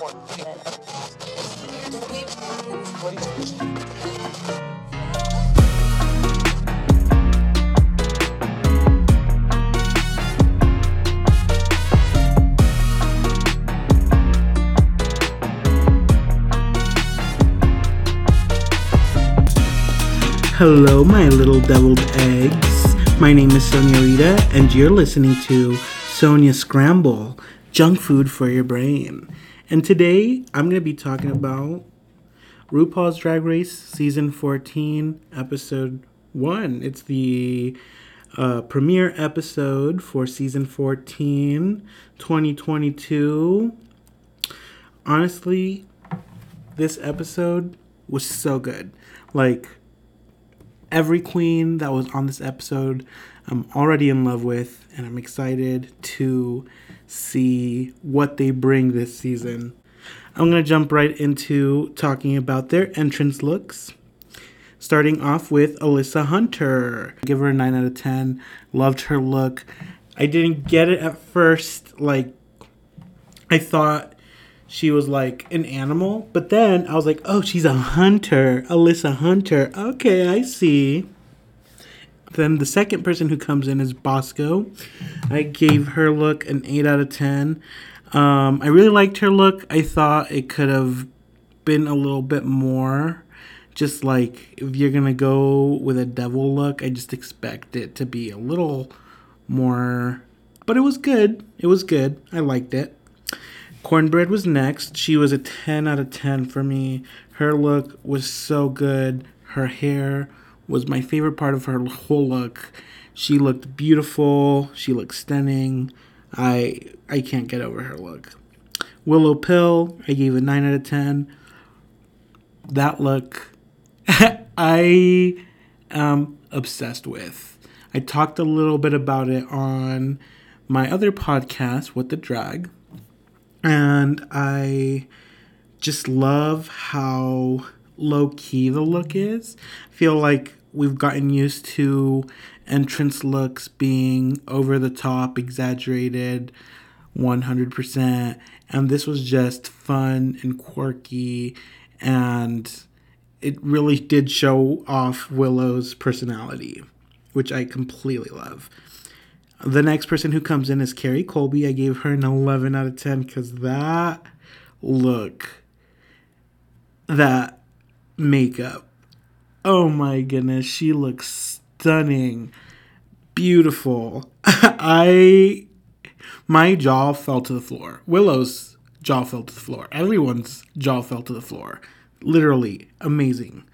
Hello, my little deviled eggs. My name is Soña Rita, and you're listening to Soña Scramble Junk Food for Your Brain. And today I'm going to be talking about RuPaul's Drag Race Season 14, Episode 1. It's the uh, premiere episode for Season 14, 2022. Honestly, this episode was so good. Like, every queen that was on this episode, I'm already in love with, and I'm excited to see what they bring this season. I'm going to jump right into talking about their entrance looks. Starting off with Alyssa Hunter. Give her a 9 out of 10. Loved her look. I didn't get it at first. Like, I thought she was like an animal. But then I was like, oh, she's a hunter. Alyssa Hunter. Okay, I see. Then the second person who comes in is Bosco. I gave her look an 8 out of 10. Um, I really liked her look. I thought it could have been a little bit more. Just like if you're going to go with a devil look, I just expect it to be a little more. But it was good. It was good. I liked it. Cornbread was next. She was a 10 out of 10 for me. Her look was so good. Her hair was my favorite part of her whole look. She looked beautiful. She looked stunning. I I can't get over her look. Willow Pill, I gave a 9 out of 10. That look I am obsessed with. I talked a little bit about it on my other podcast, What the Drag and I just love how low key the look is. I feel like we've gotten used to entrance looks being over the top, exaggerated 100%, and this was just fun and quirky and it really did show off Willow's personality, which I completely love. The next person who comes in is Kerri Colby. I gave her an 11 out of 10 because that look, that makeup, oh my goodness, she looks stunning, beautiful. I, my jaw fell to the floor. Willow's jaw fell to the floor. Everyone's jaw fell to the floor. Literally amazing.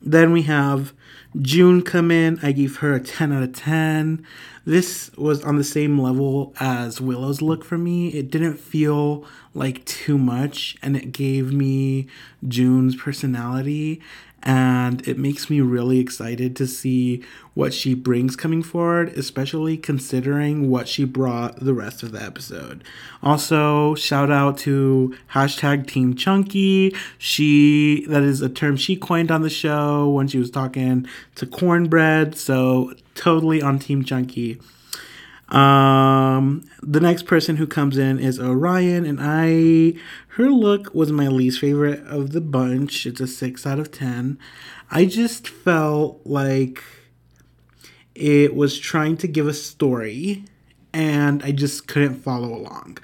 Then we have June come in. I gave her a 10 out of 10. This was on the same level as Willow's look for me. It didn't feel like too much, and it gave me June's personality and it makes me really excited to see what she brings coming forward, especially considering what she brought the rest of the episode. Also, shout out to hashtag Team Chunky. She that is a term she coined on the show when she was talking to Cornbread. So totally on Team Chunky. Um, the next person who comes in is Orion, and I, her look was my least favorite of the bunch. It's a six out of ten. I just felt like it was trying to give a story, and I just couldn't follow along.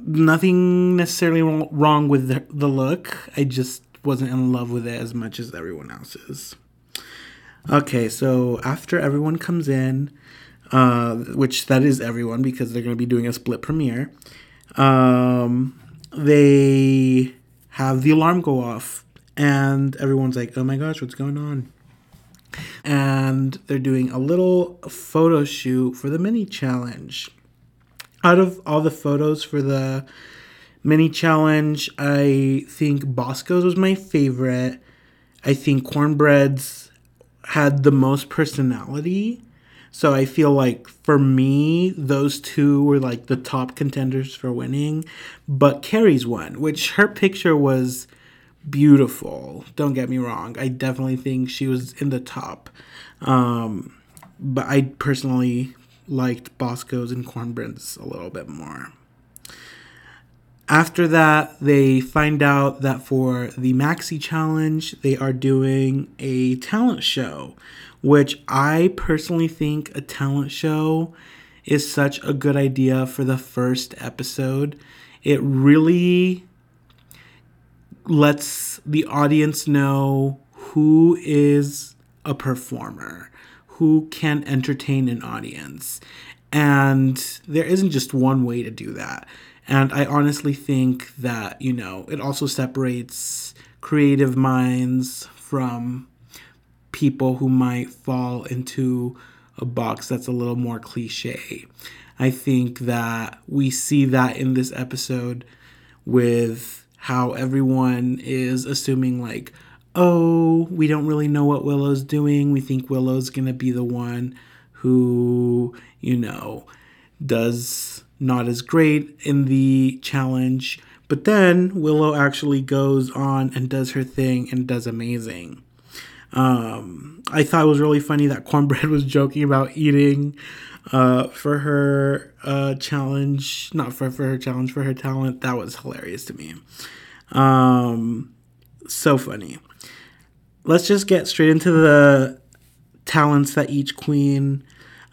Nothing necessarily wrong with the, the look. I just wasn't in love with it as much as everyone else is. Okay, so after everyone comes in, uh, which that is everyone because they're going to be doing a split premiere. Um, they have the alarm go off, and everyone's like, "Oh my gosh, what's going on?" And they're doing a little photo shoot for the mini challenge. Out of all the photos for the mini challenge, I think Bosco's was my favorite. I think Cornbread's had the most personality so I feel like for me, those two were like the top contenders for winning. But Kerri's won, which her picture was beautiful. Don't get me wrong. I definitely think she was in the top. Um, but I personally liked Bosco's and Cornbread's a little bit more. After that, they find out that for the Maxi Challenge, they are doing a talent show, which I personally think a talent show is such a good idea for the first episode. It really lets the audience know who is a performer, who can entertain an audience. And there isn't just one way to do that. And I honestly think that, you know, it also separates creative minds from people who might fall into a box that's a little more cliche. I think that we see that in this episode with how everyone is assuming, like, oh, we don't really know what Willow's doing. We think Willow's going to be the one who, you know, does not as great in the challenge. But then Willow actually goes on and does her thing and does amazing. Um, I thought it was really funny that Cornbread was joking about eating uh, for her uh, challenge, not for, for her challenge, for her talent. That was hilarious to me. Um, so funny. Let's just get straight into the talents that each queen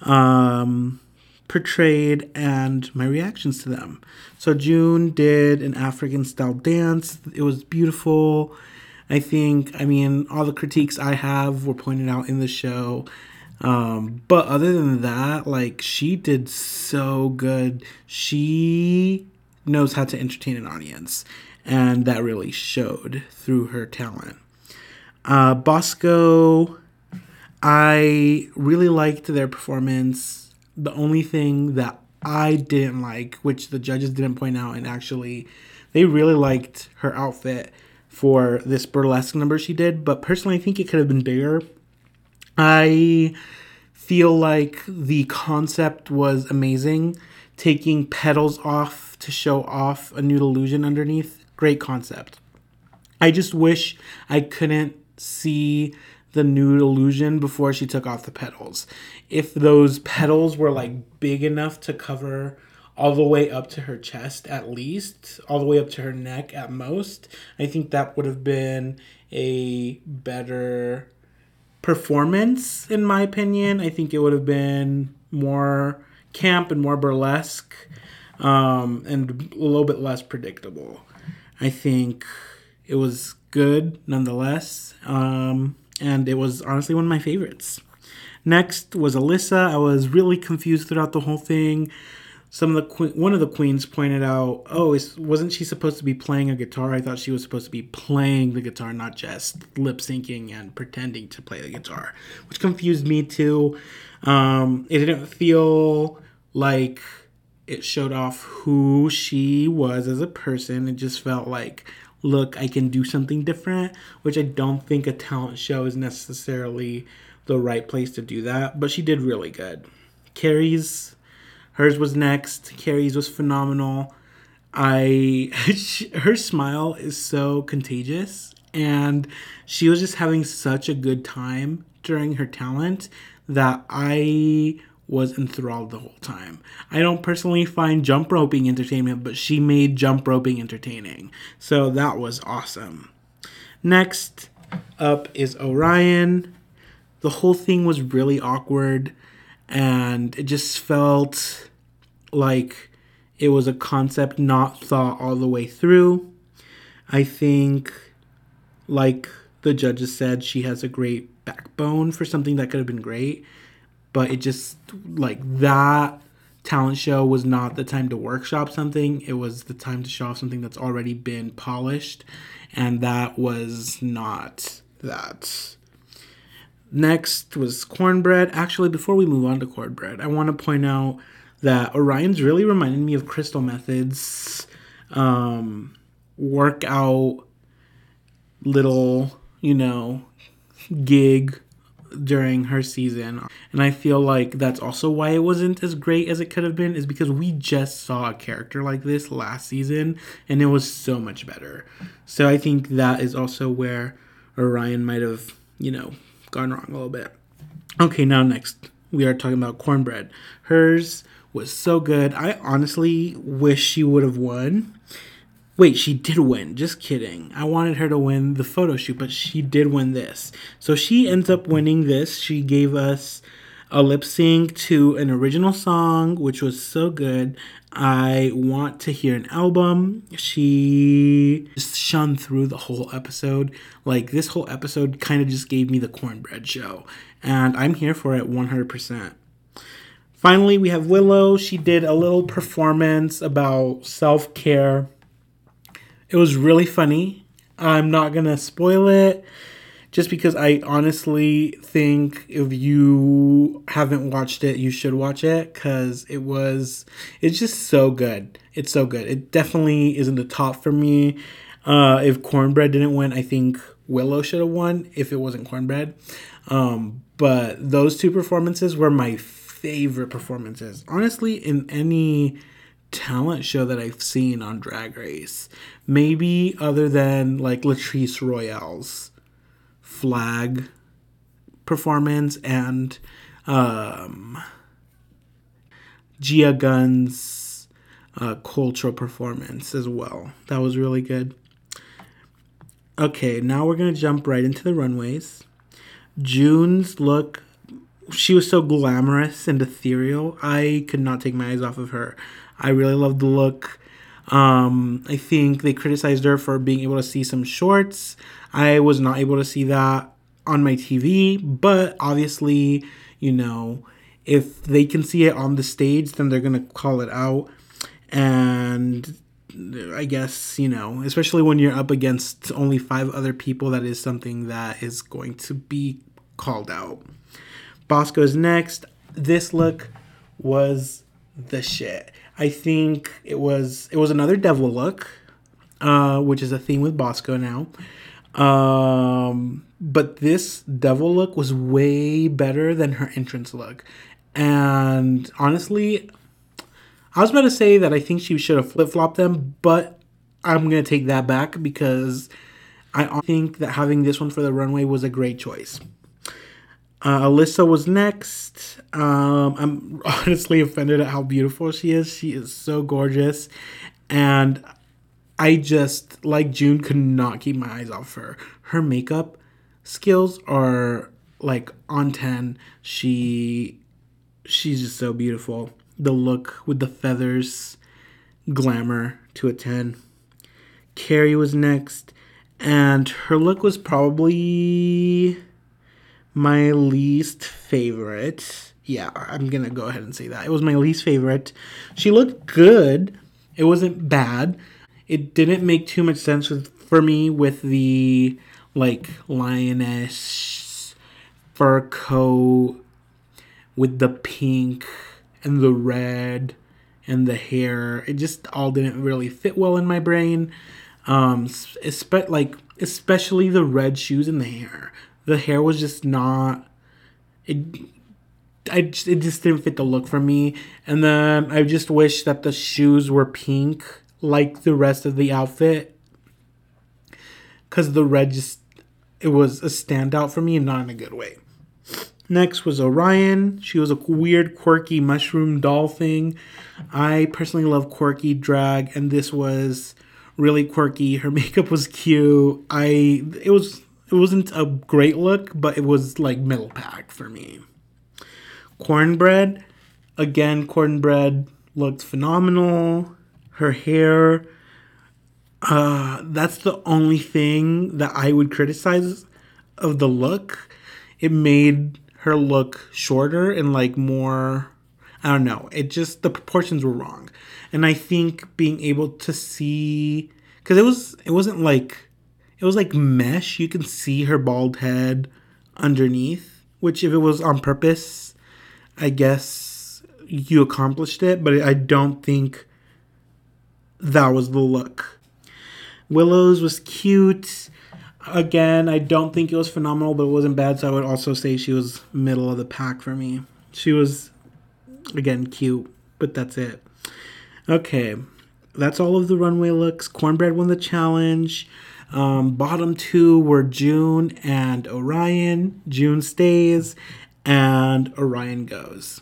um, portrayed and my reactions to them. So June did an African style dance. It was beautiful. I think, I mean, all the critiques I have were pointed out in the show. Um, but other than that, like, she did so good. She knows how to entertain an audience, and that really showed through her talent. Uh, Bosco, I really liked their performance. The only thing that I didn't like, which the judges didn't point out, and actually, they really liked her outfit for this burlesque number she did, but personally, I think it could have been bigger. I feel like the concept was amazing. Taking petals off to show off a nude illusion underneath, great concept. I just wish I couldn't see the nude illusion before she took off the petals. If those petals were like big enough to cover all the way up to her chest at least, all the way up to her neck at most. I think that would have been a better performance, in my opinion. I think it would have been more camp and more burlesque um, and a little bit less predictable. I think it was good nonetheless. Um, and it was honestly one of my favorites. Next was Alyssa. I was really confused throughout the whole thing some of the que- one of the queens pointed out, "Oh, wasn't she supposed to be playing a guitar? I thought she was supposed to be playing the guitar, not just lip syncing and pretending to play the guitar," which confused me too. Um, it didn't feel like it showed off who she was as a person. It just felt like, look, I can do something different, which I don't think a talent show is necessarily the right place to do that. But she did really good. Kerri's Hers was next. Kerri's was phenomenal. I her smile is so contagious and she was just having such a good time during her talent that I was enthralled the whole time. I don't personally find jump roping entertainment, but she made jump roping entertaining. So that was awesome. Next up is Orion. The whole thing was really awkward and it just felt like it was a concept not thought all the way through. I think, like the judges said, she has a great backbone for something that could have been great, but it just, like, that talent show was not the time to workshop something. It was the time to show off something that's already been polished, and that was not that. Next was cornbread. Actually, before we move on to cornbread, I want to point out that Orion's really reminded me of Crystal Methyd's um, workout little, you know, gig during her season. And I feel like that's also why it wasn't as great as it could have been, is because we just saw a character like this last season and it was so much better. So I think that is also where Orion might have, you know, gone wrong a little bit. Okay, now next we are talking about cornbread. Hers was so good. I honestly wish she would have won. Wait, she did win. Just kidding. I wanted her to win the photo shoot, but she did win this. So she ends up winning this. She gave us a lip sync to an original song, which was so good. I want to hear an album. She just shone through the whole episode. Like, this whole episode kind of just gave me the cornbread show. And I'm here for it 100%. Finally, we have Willow. She did a little performance about self care. It was really funny. I'm not going to spoil it just because I honestly think if you haven't watched it, you should watch it because it was, it's just so good. It's so good. It definitely is in the top for me. Uh, if Cornbread didn't win, I think Willow should have won if it wasn't Cornbread. Um, but those two performances were my favorite performances. Honestly, in any talent show that I've seen on Drag Race, maybe other than like Latrice Royale's flag performance and um, Gia Gunn's uh, cultural performance as well. That was really good. Okay, now we're gonna jump right into the runways. June's look, she was so glamorous and ethereal. I could not take my eyes off of her. I really loved the look. Um, I think they criticized her for being able to see some shorts. I was not able to see that on my TV, but obviously, you know, if they can see it on the stage, then they're gonna call it out. And I guess, you know, especially when you're up against only five other people, that is something that is going to be called out. Bosco's next. This look was the shit. I think it was it was another devil look, uh, which is a theme with Bosco now. Um, but this devil look was way better than her entrance look. And honestly, I was about to say that I think she should have flip flopped them, but I'm going to take that back because I think that having this one for the runway was a great choice. Uh, Alyssa was next. Um, I'm honestly offended at how beautiful she is. She is so gorgeous. And I just, like June, could not keep my eyes off her. Her makeup skills are like on 10. She she's just so beautiful. The look with the feathers, glamour to a 10. Kerri was next, and her look was probably my least favorite. Yeah, I'm gonna go ahead and say that. It was my least favorite. She looked good. It wasn't bad. It didn't make too much sense with, for me with the like lioness fur coat with the pink and the red and the hair. It just all didn't really fit well in my brain. Um, espe- like especially the red shoes and the hair the hair was just not it I just, it just didn't fit the look for me. And then I just wish that the shoes were pink like the rest of the outfit. Cause the red just it was a standout for me and not in a good way. Next was Orion. She was a weird, quirky mushroom doll thing. I personally love quirky drag, and this was really quirky. Her makeup was cute. I it was it wasn't a great look, but it was like middle pack for me. Cornbread, again, cornbread looked phenomenal. Her hair, uh, that's the only thing that I would criticize of the look. It made her look shorter and like more. I don't know. It just the proportions were wrong, and I think being able to see because it was it wasn't like it was like mesh. You can see her bald head underneath, which if it was on purpose, I guess you accomplished it, but I don't think that was the look. Willow's was cute. Again, I don't think it was phenomenal, but it wasn't bad, so I would also say she was middle of the pack for me. She was again cute, but that's it. Okay. That's all of the runway looks. Cornbread won the challenge. Um, bottom two were June and Orion. June stays, and Orion goes.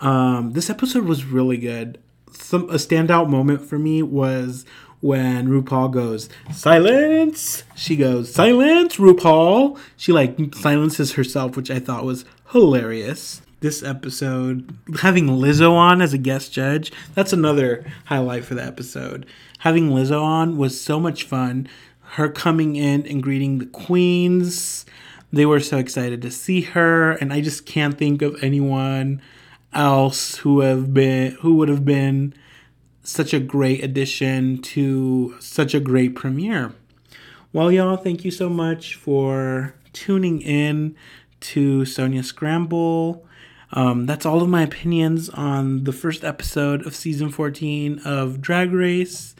Um, this episode was really good. Some a standout moment for me was when RuPaul goes, silence, she goes, silence, RuPaul. She like silences herself, which I thought was hilarious. This episode, having Lizzo on as a guest judge, that's another highlight for the episode. Having Lizzo on was so much fun. Her coming in and greeting the queens. They were so excited to see her, and I just can't think of anyone else who have been who would have been such a great addition to such a great premiere. Well, y'all, thank you so much for tuning in to Soña Scramble. Um, that's all of my opinions on the first episode of season 14 of Drag Race.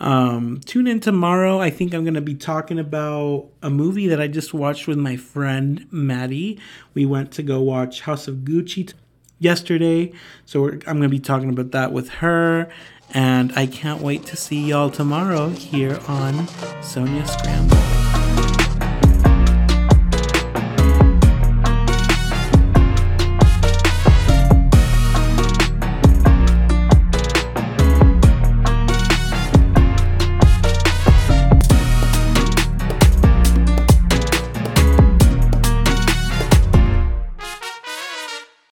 Um, tune in tomorrow. I think I'm going to be talking about a movie that I just watched with my friend Maddie. We went to go watch House of Gucci t- yesterday. So I'm going to be talking about that with her. And I can't wait to see y'all tomorrow here on Soña Scramble.